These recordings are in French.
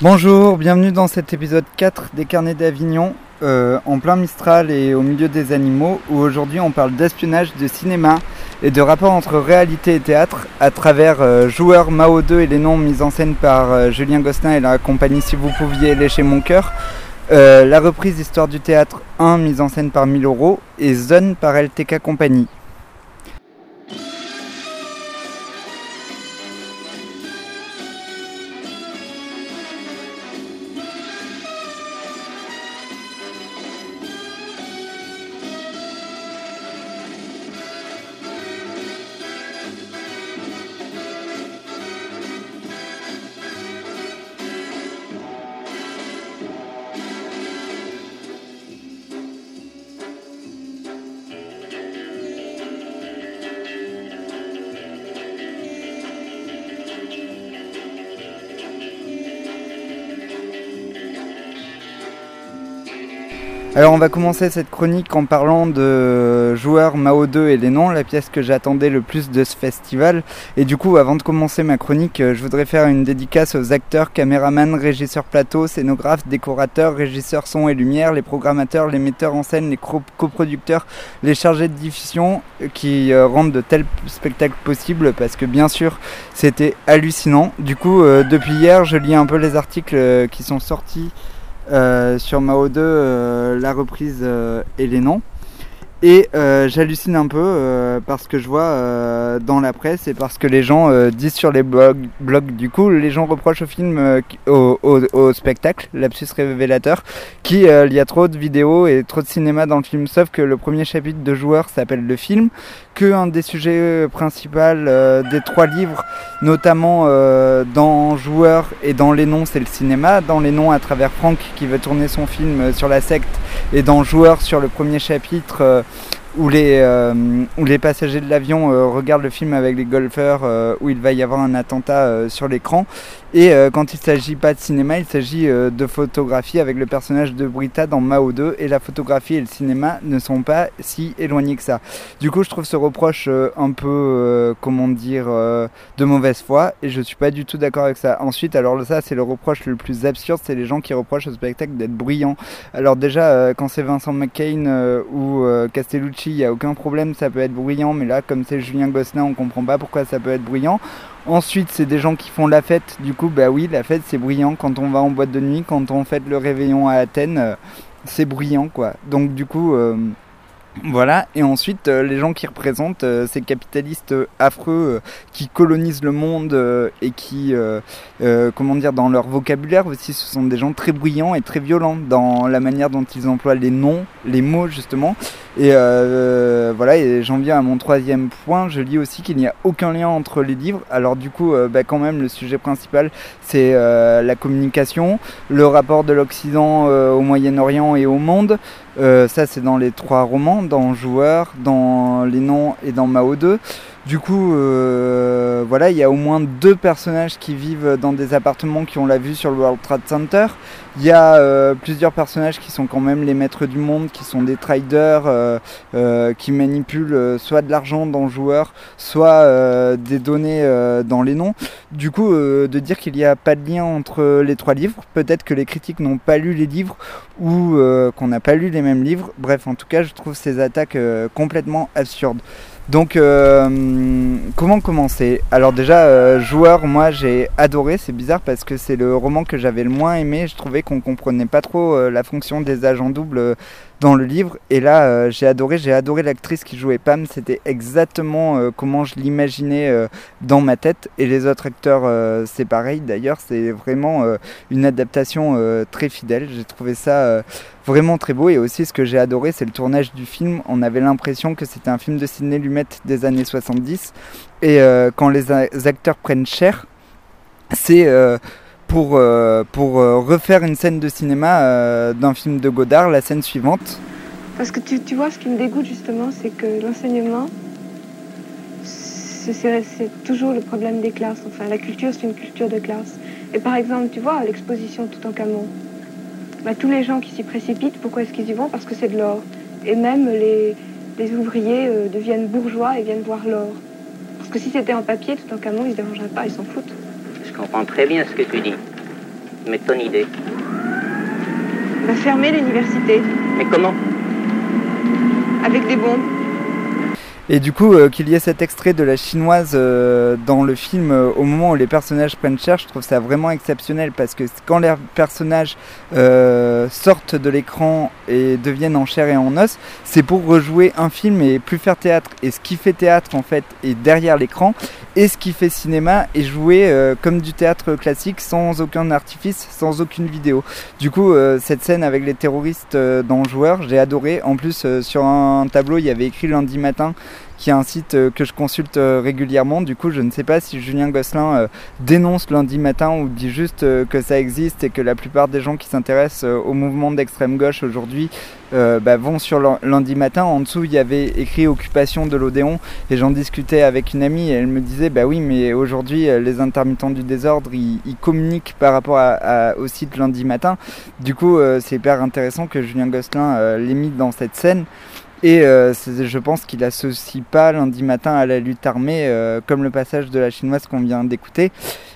Bonjour, bienvenue dans cet épisode 4 des Carnets d'Avignon, euh, en plein Mistral et au milieu des animaux, où aujourd'hui on parle d'espionnage, de cinéma et de rapport entre réalité et théâtre à travers euh, Joueurs, Mao 2 et les noms mis en scène par euh, Julien Gosselin et la compagnie Si vous pouviez lécher mon cœur, la reprise Histoire du théâtre 1 mise en scène par 1000 euros et Zone par LTK Compagnie. Alors on va commencer cette chronique en parlant de joueurs Mao 2 et les noms, la pièce que j'attendais le plus de ce festival. Et du coup, avant de commencer ma chronique, euh, je voudrais faire une dédicace aux acteurs, caméramans, régisseurs plateau, scénographes, décorateurs, régisseurs son et lumière, les programmateurs, les metteurs en scène, les coproducteurs, les chargés de diffusion euh, qui euh, rendent de tels spectacles possibles parce que bien sûr c'était hallucinant. Du coup, depuis hier, je lis un peu les articles qui sont sortis. Euh, sur Mao 2 euh, la reprise euh, et les noms. Et j'hallucine un peu parce que je vois dans la presse et parce que les gens disent sur les blogs, blogs, du coup, les gens reprochent au film, au, au, au, spectacle, lapsus révélateur, qu'il y a trop de vidéos et trop de cinéma dans le film. Sauf que le premier chapitre de Joueur s'appelle le film, que un des sujets euh, principaux euh, des trois livres, notamment euh, dans Joueurs et dans Les Noms, c'est le cinéma. Dans Les Noms, à travers Franck qui veut tourner son film sur la secte, et dans Joueurs, sur le premier chapitre, où les, où les passagers de l'avion regardent le film avec les golfeurs, où il va y avoir un attentat sur l'écran. Et euh, quand il s'agit pas de cinéma, il s'agit euh, de photographie avec le personnage de Brita dans Mao 2. Et la photographie et le cinéma ne sont pas si éloignés que ça. Du coup, je trouve ce reproche euh, un peu, comment dire, de mauvaise foi. Et je suis pas du tout d'accord avec ça. Ensuite, alors ça, c'est le reproche le plus absurde. C'est les gens qui reprochent au spectacle d'être bruyant. Alors déjà, quand c'est Vincent McCain ou Castellucci, il n'y a aucun problème, ça peut être bruyant. Mais là, comme c'est Julien Gosselin, on comprend pas pourquoi ça peut être bruyant. Ensuite, c'est des gens qui font la fête. Du coup, bah oui, la fête, c'est bruyant. Quand on va en boîte de nuit, quand on fête le réveillon à Athènes, euh, c'est bruyant, quoi. Donc, du coup, euh, voilà, et ensuite euh, les gens qui représentent euh, ces capitalistes euh, affreux qui colonisent le monde et qui, comment dire, dans leur vocabulaire aussi, ce sont des gens très bruyants et très violents dans la manière dont ils emploient les noms, les mots justement. Et voilà, et j'en viens à mon troisième point, je lis aussi qu'il n'y a aucun lien entre les livres. Alors du coup, bah, quand même, le sujet principal, c'est la communication, le rapport de l'Occident au Moyen-Orient et au monde. Ça, c'est dans les trois romans dans Joueur, dans Les Noms et dans Mao 2. Du coup, euh, voilà, il y a au moins deux personnages qui vivent dans des appartements qui ont la vue sur le World Trade Center. Il y a euh, plusieurs personnages qui sont quand même les maîtres du monde, qui sont des traders, euh, qui manipulent soit de l'argent dans joueur, soit des données dans les noms. Du coup, de dire qu'il n'y a pas de lien entre les trois livres, peut-être que les critiques n'ont pas lu les livres ou qu'on n'a pas lu les mêmes livres. Bref, en tout cas, je trouve ces attaques complètement absurdes. Donc, euh, comment commencer? Alors déjà, euh, joueur, moi j'ai adoré. C'est bizarre parce que c'est le roman que j'avais le moins aimé. Je trouvais qu'on comprenait pas trop euh, la fonction des agents doubles dans le livre. Et là, euh, j'ai adoré, j'ai adoré l'actrice qui jouait Pam. C'était exactement euh, comment je l'imaginais euh, dans ma tête. Et les autres acteurs, c'est pareil. D'ailleurs, c'est vraiment une adaptation très fidèle. J'ai trouvé ça vraiment très beau. Et aussi, ce que j'ai adoré, c'est le tournage du film. On avait l'impression que c'était un film de Sidney Lumet des années 70. Et quand les acteurs prennent cher, c'est pour, euh, pour euh, refaire une scène de cinéma euh, d'un film de Godard, la scène suivante. Parce que tu, tu vois, ce qui me dégoûte justement, c'est que l'enseignement, c'est toujours le problème des classes. Enfin, la culture, c'est une culture de classe. Et par exemple, tu vois, l'exposition tout en camon, bah, tous les gens qui s'y précipitent, pourquoi est-ce qu'ils y vont? Parce que c'est de l'or. Et même les, les ouvriers deviennent bourgeois et viennent voir l'or. Parce que si c'était en papier, tout en camon, ils ne se dérangeraient pas, ils s'en foutent comprends très bien ce que tu dis. Mais ton idée Va fermer l'université. Mais comment? Avec des bombes. Et du coup, euh, qu'il y ait cet extrait de la chinoise euh, dans le film euh, au moment où les personnages prennent cher, je trouve ça vraiment exceptionnel parce que quand les personnages sortent de l'écran et deviennent en chair et en os, c'est pour rejouer un film et plus faire théâtre. Et ce qui fait théâtre en fait est derrière l'écran et ce qui fait cinéma est joué comme du théâtre classique sans aucun artifice, sans aucune vidéo. Du coup, cette scène avec les terroristes dans Joueur, j'ai adoré. En plus, sur un tableau, il y avait écrit lundi matin qui est un site euh, que je consulte euh, régulièrement. Du coup, je ne sais pas si Julien Gosselin euh, dénonce lundi matin ou dit juste que ça existe et que la plupart des gens qui s'intéressent au mouvement d'extrême gauche aujourd'hui bah, vont sur lundi matin. En dessous, il y avait écrit occupation de l'Odéon et j'en discutais avec une amie et elle me disait bah oui, mais aujourd'hui, les intermittents du désordre, ils, communiquent par rapport au site lundi matin. Du coup, c'est hyper intéressant que Julien Gosselin l'ait mis dans cette scène. Et euh, je pense qu'il associe pas lundi matin à la lutte armée, euh, comme le passage de la chinoise qu'on vient d'écouter.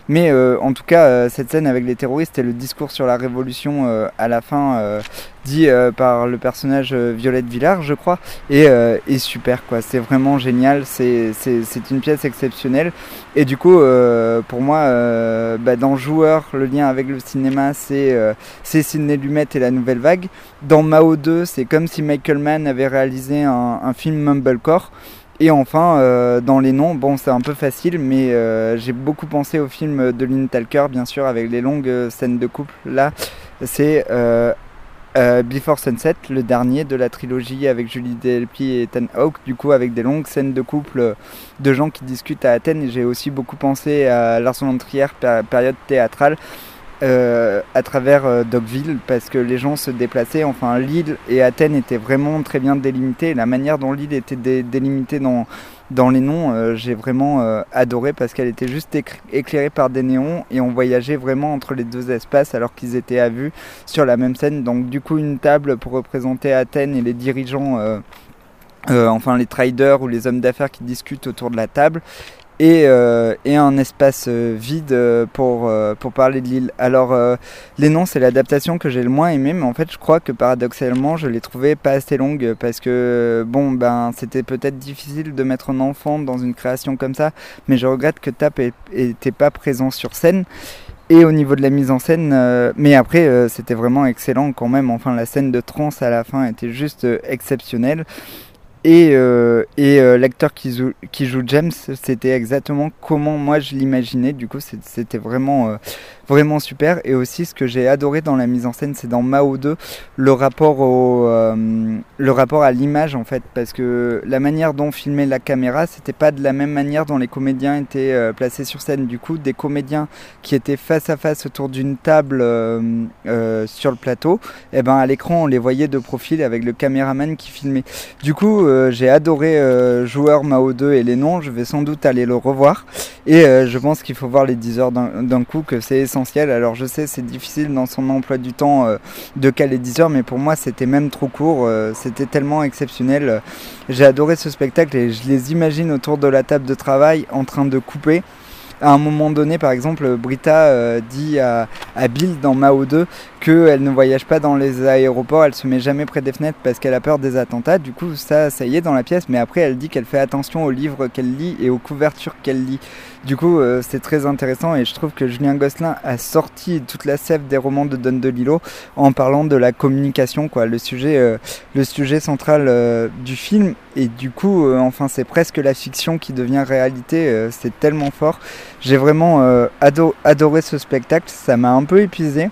Mais euh, en tout cas, cette scène avec les terroristes et le discours sur la révolution à la fin dit euh, par le personnage euh, Violette Villard, je crois, et, euh, super quoi. C'est vraiment génial, c'est une pièce exceptionnelle. Et du coup, pour moi, bah, dans Joueur, le lien avec le cinéma, c'est Sidney Lumet et la Nouvelle Vague. Dans Mao 2, c'est comme si Michael Mann avait réalisé un, un film Mumblecore. Et enfin, dans les noms, bon, c'est un peu facile, mais j'ai beaucoup pensé au film de Lynn Talker, bien sûr, avec les longues scènes de couple. Là, c'est euh, Before Sunset, le dernier de la trilogie avec Julie Delpy et Ethan Hawke, du coup avec des longues scènes de couple euh, de gens qui discutent à Athènes. J'ai aussi beaucoup pensé à Lars Trier, période théâtrale, euh, à travers Dogville, parce que les gens se déplaçaient. Enfin, Lille et Athènes étaient vraiment très bien délimités. La manière dont Lille était délimitée dans dans les noms, euh, j'ai vraiment euh, adoré parce qu'elle était juste éclairée par des néons et on voyageait vraiment entre les deux espaces alors qu'ils étaient à vue sur la même scène. Donc du coup une table pour représenter Athènes et les dirigeants, euh, enfin les traders ou les hommes d'affaires qui discutent autour de la table et, euh, et, un espace euh, vide euh, pour, parler de l'île. Alors, les noms, c'est l'adaptation que j'ai le moins aimé, mais en fait, je crois que paradoxalement, je l'ai trouvé pas assez longue parce que, bon, ben, c'était peut-être difficile de mettre un enfant dans une création comme ça, mais je regrette que Tap n'était pas présent sur scène. Et au niveau de la mise en scène, mais après, c'était vraiment excellent quand même. Enfin, la scène de trance à la fin était juste exceptionnelle. Et, euh, et euh, l'acteur qui joue, qui joue James, c'était exactement comment moi je l'imaginais. Du coup, c'était vraiment euh, vraiment super. Et aussi, ce que j'ai adoré dans la mise en scène, c'est dans Mao 2, le rapport, au, euh, le rapport à l'image, en fait. Parce que la manière dont filmait la caméra, c'était pas de la même manière dont les comédiens étaient euh, placés sur scène. Du coup, des comédiens qui étaient face à face autour d'une table euh, sur le plateau, et eh ben à l'écran, on les voyait de profil avec le caméraman qui filmait. Du coup, j'ai adoré Joueur Mao 2 et les noms. Je vais sans doute aller le revoir. Et je pense qu'il faut voir les 10 heures d'un coup, que c'est Alors je sais, c'est difficile dans son emploi du temps euh, de caler 10 heures, mais pour moi c'était même trop court. Euh, c'était tellement exceptionnel. J'ai adoré ce spectacle et je les imagine autour de la table de travail en train de couper à un moment donné, par exemple, Brita euh, dit à, Bill dans Mao 2 qu'elle ne voyage pas dans les aéroports, elle se met jamais près des fenêtres parce qu'elle a peur des attentats. Du coup, ça, ça y est dans la pièce, mais après, elle dit qu'elle fait attention aux livres qu'elle lit et aux couvertures qu'elle lit. Du coup, euh, c'est très intéressant et je trouve que Julien Gosselin a sorti toute la sève des romans de Don DeLillo en parlant de la communication, quoi, le sujet, euh, le sujet central euh, du film. Et du coup, enfin, c'est presque la fiction qui devient réalité. c'est tellement fort. J'ai vraiment adoré ce spectacle. Ça m'a un peu épuisé.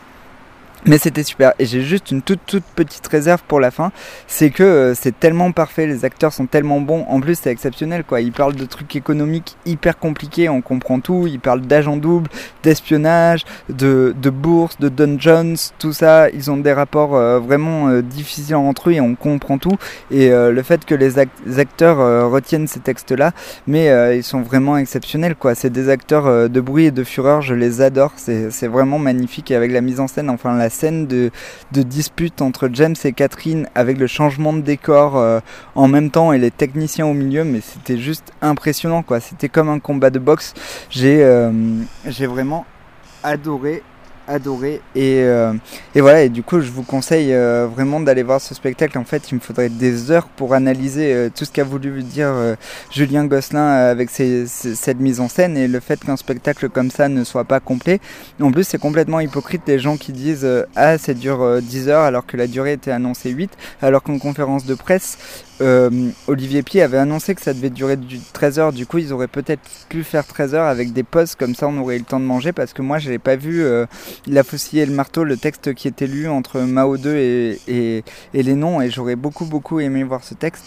Mais c'était super. Et j'ai juste une toute toute petite réserve pour la fin. C'est que euh, c'est tellement parfait, les acteurs sont tellement bons. En plus, c'est exceptionnel quoi. Ils parlent de trucs économiques hyper compliqués, on comprend tout. Ils parlent d'agents doubles, d'espionnage, de, de bourse, de dungeons, tout ça. Ils ont des rapports euh, vraiment euh, difficiles entre eux et on comprend tout. Et le fait que les, acteurs retiennent ces textes-là, mais ils sont vraiment exceptionnels quoi. C'est des acteurs de bruit et de fureur, je les adore. C'est vraiment magnifique et avec la mise en scène, enfin la scène de, dispute entre James et Catherine avec le changement de décor euh, en même temps et les techniciens au milieu, mais c'était juste impressionnant quoi. C'était comme un combat de boxe. J'ai euh, j'ai vraiment adoré adoré. Et, euh, et, voilà et du coup je vous conseille euh, vraiment d'aller voir ce spectacle. En fait il me faudrait des heures pour analyser euh, tout ce qu'a voulu dire Julien Gosselin avec cette mise en scène et le fait qu'un spectacle comme ça ne soit pas complet. En plus c'est complètement hypocrite les gens qui disent ah ça dure 10 heures alors que la durée était annoncée 8 alors qu'en conférence de presse Olivier Pied avait annoncé que ça devait durer du 13 heures. Du coup ils auraient peut-être pu faire 13 heures avec des pauses comme ça on aurait eu le temps de manger. Parce que moi je n'ai pas vu la faucille et le marteau, le texte qui était lu entre Mao 2 et, et, les noms, et j'aurais beaucoup beaucoup aimé voir ce texte.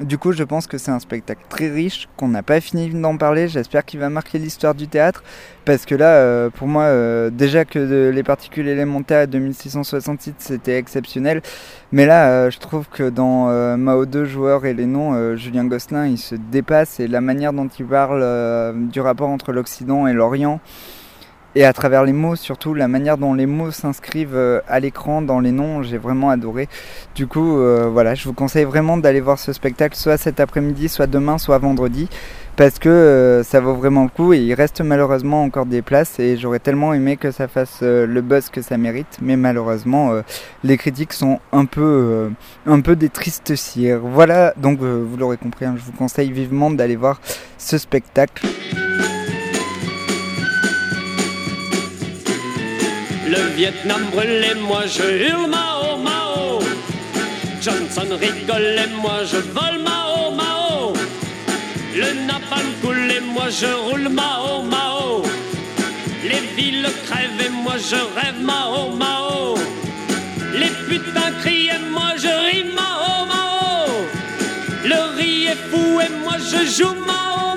Du coup, je pense que c'est un spectacle très riche, qu'on n'a pas fini d'en parler. J'espère qu'il va marquer l'histoire du théâtre. Parce que là, euh, pour moi, euh, déjà que les particules élémentaires de 1668, c'était exceptionnel. Mais là, euh, je trouve que dans Mao 2, joueur et les noms, Julien Gosselin, il se dépasse. Et la manière dont il parle du rapport entre l'Occident et l'Orient, et à travers les mots, surtout la manière dont les mots s'inscrivent euh, à l'écran dans les noms, j'ai vraiment adoré. Du coup, euh, voilà, je vous conseille vraiment d'aller voir ce spectacle, soit cet après-midi, soit demain, soit vendredi, parce que euh, ça vaut vraiment le coup et il reste malheureusement encore des places et j'aurais tellement aimé que ça fasse le buzz que ça mérite, mais malheureusement, les critiques sont un peu, un peu des tristes cires. Voilà, donc vous l'aurez compris, hein, je vous conseille vivement d'aller voir ce spectacle. Le Vietnam brûlait, moi je hurle Mao Mao. Johnson rigole et moi je vole Mao Mao. Le napalm coule et moi je roule Mao Mao. Les villes crèvent et moi je rêve Mao Mao. Les putains crient et moi je ris Mao Mao. Le riz est fou et moi je joue Mao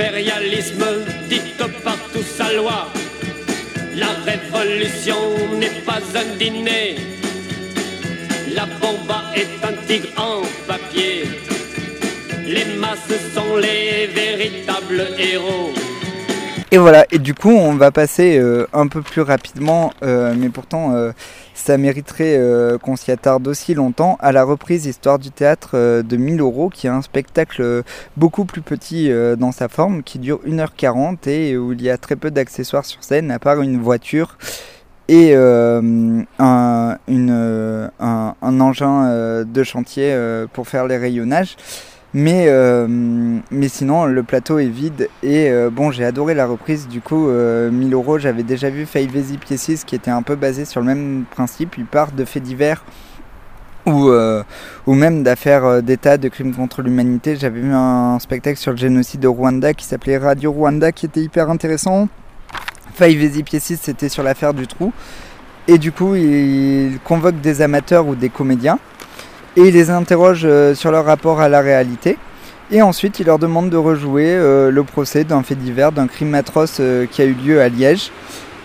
L'impérialisme dicte partout sa loi. La révolution n'est pas un dîner. La bomba est un tigre en papier. Les masses sont les véritables héros. Et voilà, et du coup on va passer euh, un peu plus rapidement, euh, mais pourtant euh, ça mériterait qu'on s'y attarde aussi longtemps, à la reprise Histoire du théâtre de 1000 euros, qui est un spectacle beaucoup plus petit dans sa forme, qui dure 1h40 et où il y a très peu d'accessoires sur scène, à part une voiture et un, engin de chantier pour faire les rayonnages. Mais, euh, mais sinon, le plateau est vide. Et euh, bon, j'ai adoré la reprise. Du coup, 1000 euh, euros, j'avais déjà vu Five Easy Pieces qui était un peu basé sur le même principe. Il part de faits divers ou, ou même d'affaires d'État, de crimes contre l'humanité. J'avais vu un spectacle sur le génocide de Rwanda qui s'appelait Radio Rwanda qui était hyper intéressant. Five Easy Pieces, c'était sur l'affaire du trou. Et du coup, il convoque des amateurs ou des comédiens et il les interroge euh, sur leur rapport à la réalité. Et ensuite, il leur demande de rejouer euh, le procès d'un fait divers, d'un crime atroce euh, qui a eu lieu à Liège.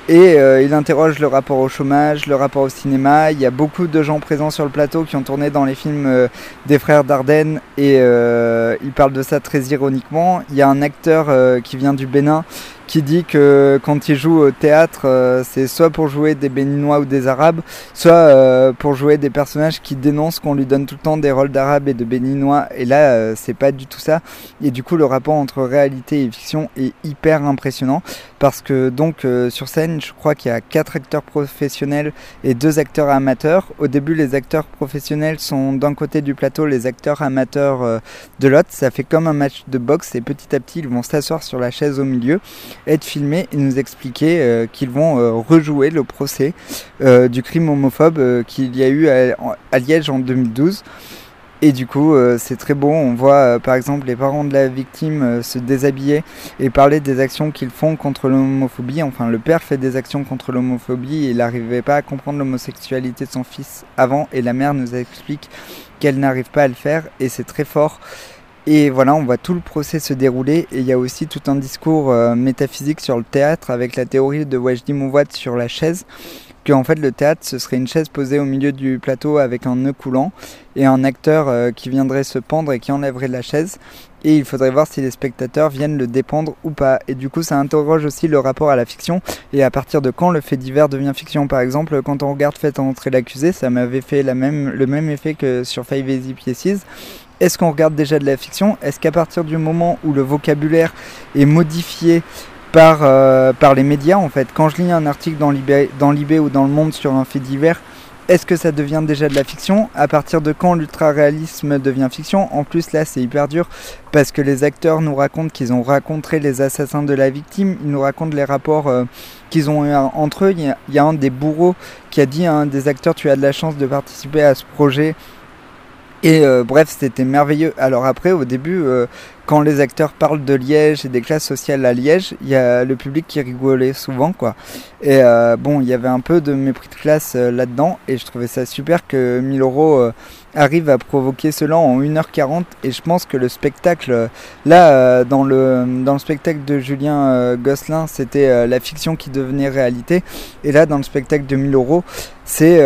Et il interroge le rapport au chômage, le rapport au cinéma. Il y a beaucoup de gens présents sur le plateau qui ont tourné dans les films des frères Dardenne et il parle de ça très ironiquement. Il y a un acteur qui vient du Bénin qui dit que quand il joue au théâtre, euh, c'est soit pour jouer des Béninois ou des Arabes, soit euh, pour jouer des personnages qui dénoncent qu'on lui donne tout le temps des rôles d'Arabes et de Béninois. Et là, euh, c'est pas du tout ça. Et du coup, le rapport entre réalité et fiction est hyper impressionnant parce que donc sur scène, je crois qu'il y a quatre acteurs professionnels et deux acteurs amateurs. Au début, les acteurs professionnels sont d'un côté du plateau, les acteurs amateurs de l'autre. Ça fait comme un match de boxe et petit à petit, ils vont s'asseoir sur la chaise au milieu être filmés et nous expliquer euh, qu'ils vont euh, rejouer le procès euh, du crime homophobe qu'il y a eu à, Liège en 2012. Et du coup, c'est très beau. On voit par exemple les parents de la victime se déshabiller et parler des actions qu'ils font contre l'homophobie. Enfin, le père fait des actions contre l'homophobie il n'arrivait pas à comprendre l'homosexualité de son fils avant. Et la mère nous explique qu'elle n'arrive pas à le faire. Et c'est très fort. Et voilà, on voit tout le procès se dérouler et il y a aussi tout un discours euh, métaphysique sur le théâtre avec la théorie de Wajdi Mouwad sur la chaise, que en fait le théâtre ce serait une chaise posée au milieu du plateau avec un nœud coulant et un acteur euh, qui viendrait se pendre et qui enlèverait la chaise et il faudrait voir si les spectateurs viennent le dépendre ou pas. Et du coup, ça interroge aussi le rapport à la fiction et à partir de quand le fait divers devient fiction. Par exemple, quand on regarde Faites entrer l'accusé, ça m'avait fait la même, le même effet que sur Five Easy Pieces. Est-ce qu'on regarde déjà de la fiction? Est-ce qu'à partir du moment où le vocabulaire est modifié par, euh, par les médias, en fait, quand je lis un article dans Libé, dans Libé ou dans Le Monde sur un fait divers, est-ce que ça devient déjà de la fiction? À partir de quand l'ultra-réalisme devient fiction? En plus, là, c'est hyper dur parce que les acteurs nous racontent qu'ils ont rencontré les assassins de la victime. Ils nous racontent les rapports euh, qu'ils ont eu entre eux. Il y, il y, a, un des bourreaux qui a dit à un des acteurs Tu as de la chance de participer à ce projet. Et euh, bref, c'était merveilleux. Alors après, au début, euh, quand les acteurs parlent de Liège et des classes sociales à Liège, il y a le public qui rigolait souvent, quoi. Et euh, bon, il y avait un peu de mépris de classe euh, là-dedans, et je trouvais ça super que 1000 euros euh, arrive à provoquer cela en 1h40, et je pense que le spectacle, là, euh, dans le, dans le spectacle de Julien euh, Gosselin, c'était euh, la fiction qui devenait réalité, et là, dans le spectacle de 1000 euros, c'est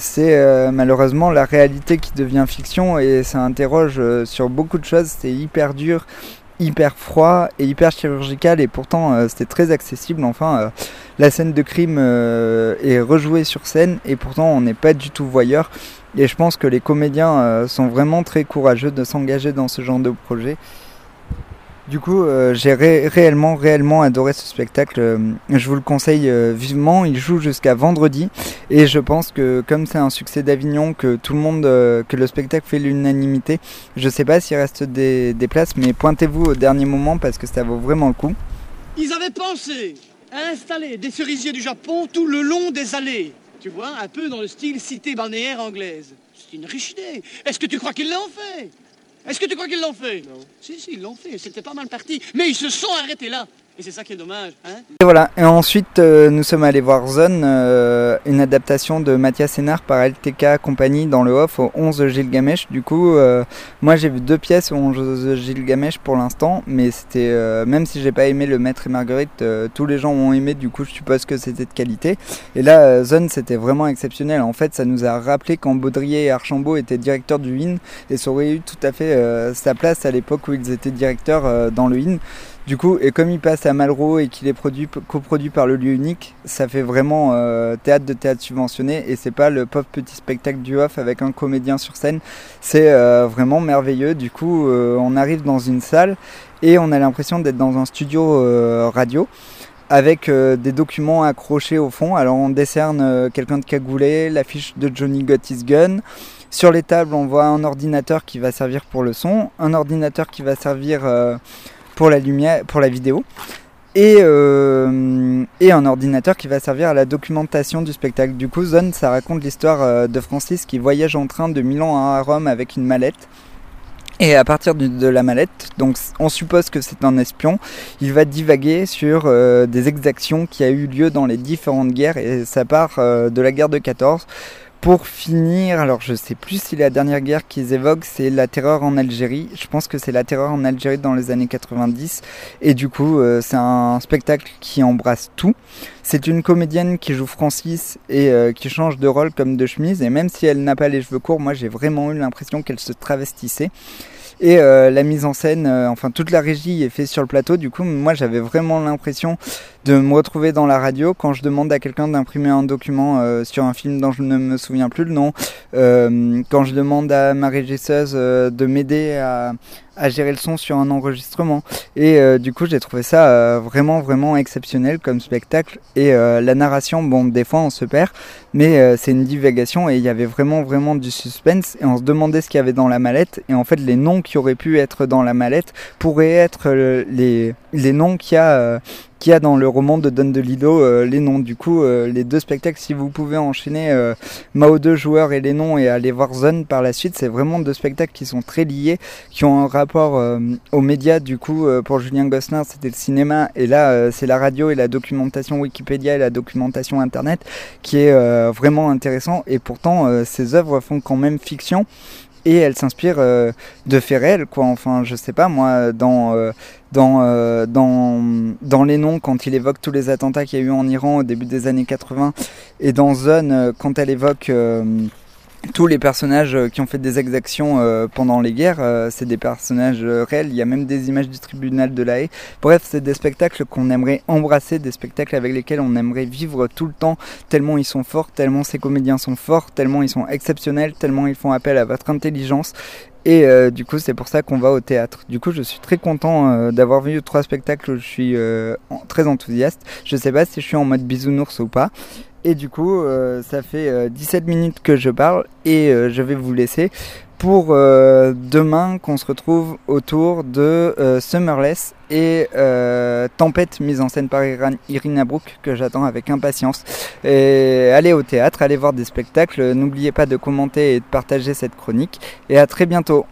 c'est malheureusement la réalité qui devient fiction, et ça interroge sur beaucoup de choses, c'est hyper dur, hyper froid et hyper chirurgical et pourtant euh, c'était très accessible. Enfin euh, la scène de crime euh, est rejouée sur scène et pourtant on n'est pas du tout voyeur. Et je pense que les comédiens sont vraiment très courageux de s'engager dans ce genre de projet du coup, euh, j'ai ré réellement, réellement adoré ce spectacle. Euh, je vous le conseille euh, vivement. Il joue jusqu'à vendredi. Et je pense que comme c'est un succès d'Avignon, que tout le monde, que le spectacle fait l'unanimité, je sais pas s'il reste des, des, places, mais pointez-vous au dernier moment parce que ça vaut vraiment le coup. Ils avaient pensé à installer des cerisiers du Japon tout le long des allées. Tu vois, un peu dans le style cité balnéaire anglaise. C'est une riche idée. Est-ce que tu crois qu'ils l'ont fait? Est-ce que tu crois qu'ils l'ont fait? Non. Si, si, ils l'ont fait. C'était pas mal parti. Mais ils se sont arrêtés là. Et c'est ça qui est dommage. Hein et voilà. Et ensuite, euh, nous sommes allés voir Zone, euh, une adaptation de Mathias Sénard par LTK Compagnie dans le off au 11 Gilgamesh. Du coup, euh, moi j'ai vu deux pièces au 11 Gilgamesh pour l'instant, mais c'était, même si j'ai pas aimé le Maître et Marguerite, tous les gens ont aimé, du coup je suppose que c'était de qualité. Et là, Zone c'était vraiment exceptionnel. En fait, ça nous a rappelé quand Baudrier et Archambault étaient directeurs du IN et ça aurait eu tout à fait sa place à l'époque où ils étaient directeurs dans le IN. Du coup, et comme il passe à Malraux et qu'il est produit, coproduit par le lieu unique, ça fait vraiment euh, théâtre de théâtre subventionné et c'est pas le pauvre petit spectacle du off avec un comédien sur scène. C'est euh, vraiment merveilleux. Du coup, euh, on arrive dans une salle et on a l'impression d'être dans un studio euh, radio avec euh, des documents accrochés au fond. Alors on décerne euh, quelqu'un de cagoulé, l'affiche de Johnny Got His Gun. Sur les tables, on voit un ordinateur qui va servir pour le son, un ordinateur qui va servir pour la lumière, pour la vidéo, et, euh, et un ordinateur qui va servir à la documentation du spectacle. Du coup, Zone, ça raconte l'histoire euh, de Francis qui voyage en train de Milan à Rome avec une mallette. Et à partir de, la mallette, donc on suppose que c'est un espion, il va divaguer sur euh, des exactions qui a eu lieu dans les différentes guerres et ça part de la guerre de 14 pour finir, alors je sais plus si la dernière guerre qu'ils évoquent c'est la terreur en Algérie. Je pense que c'est la terreur en Algérie dans les années 90. Et du coup, euh, c'est un spectacle qui embrasse tout. C'est une comédienne qui joue Francis et euh, qui change de rôle comme de chemise. Et même si elle n'a pas les cheveux courts, moi j'ai vraiment eu l'impression qu'elle se travestissait. Et euh, la mise en scène, enfin toute la régie est faite sur le plateau. Du coup, moi j'avais vraiment l'impression de me retrouver dans la radio quand je demande à quelqu'un d'imprimer un document euh, sur un film dont je ne me souviens plus le nom. Euh, quand je demande à ma régisseuse euh, de m'aider à, à, gérer le son sur un enregistrement. Et du coup, j'ai trouvé ça vraiment, vraiment exceptionnel comme spectacle. Et la narration, bon, des fois on se perd, mais c'est une divagation et il y avait vraiment, vraiment du suspense. Et on se demandait ce qu'il y avait dans la mallette. Et en fait, les noms qui auraient pu être dans la mallette pourraient être les, les noms qu'il y a qu'il y a dans le roman de Don DeLillo, euh, les noms. Du coup, euh, les deux spectacles, si vous pouvez enchaîner euh, Mao 2 joueurs et les noms et aller voir Zone par la suite, c'est vraiment deux spectacles qui sont très liés, qui ont un rapport aux médias. Du coup, pour Julien Gosselin, c'était le cinéma et là, c'est la radio et la documentation Wikipédia et la documentation Internet qui est vraiment intéressant. Et pourtant, ces œuvres font quand même fiction et elle s'inspire euh, de réels quoi. Enfin je sais pas moi dans euh, dans euh, dans dans les noms quand il évoque tous les attentats qu'il y a eu en Iran au début des années 80 et dans Zone euh, quand elle évoque tous les personnages qui ont fait des exactions pendant les guerres, c'est des personnages réels. Il y a même des images du tribunal de la haie. Bref, c'est des spectacles qu'on aimerait embrasser, des spectacles avec lesquels on aimerait vivre tout le temps, tellement ils sont forts, tellement ces comédiens sont forts, tellement ils sont exceptionnels, tellement ils font appel à votre intelligence. Et euh, du coup, c'est pour ça qu'on va au théâtre. Du coup, je suis très content euh, d'avoir vu trois spectacles. Je suis euh, très enthousiaste. Je sais pas si je suis en mode bisounours ou pas. Et du coup, ça fait 17 minutes que je parle et je vais vous laisser pour demain qu'on se retrouve autour de Summerless et Tempête mise en scène par Irina Brook que j'attends avec impatience. Et allez au théâtre, allez voir des spectacles, n'oubliez pas de commenter et de partager cette chronique et à très bientôt.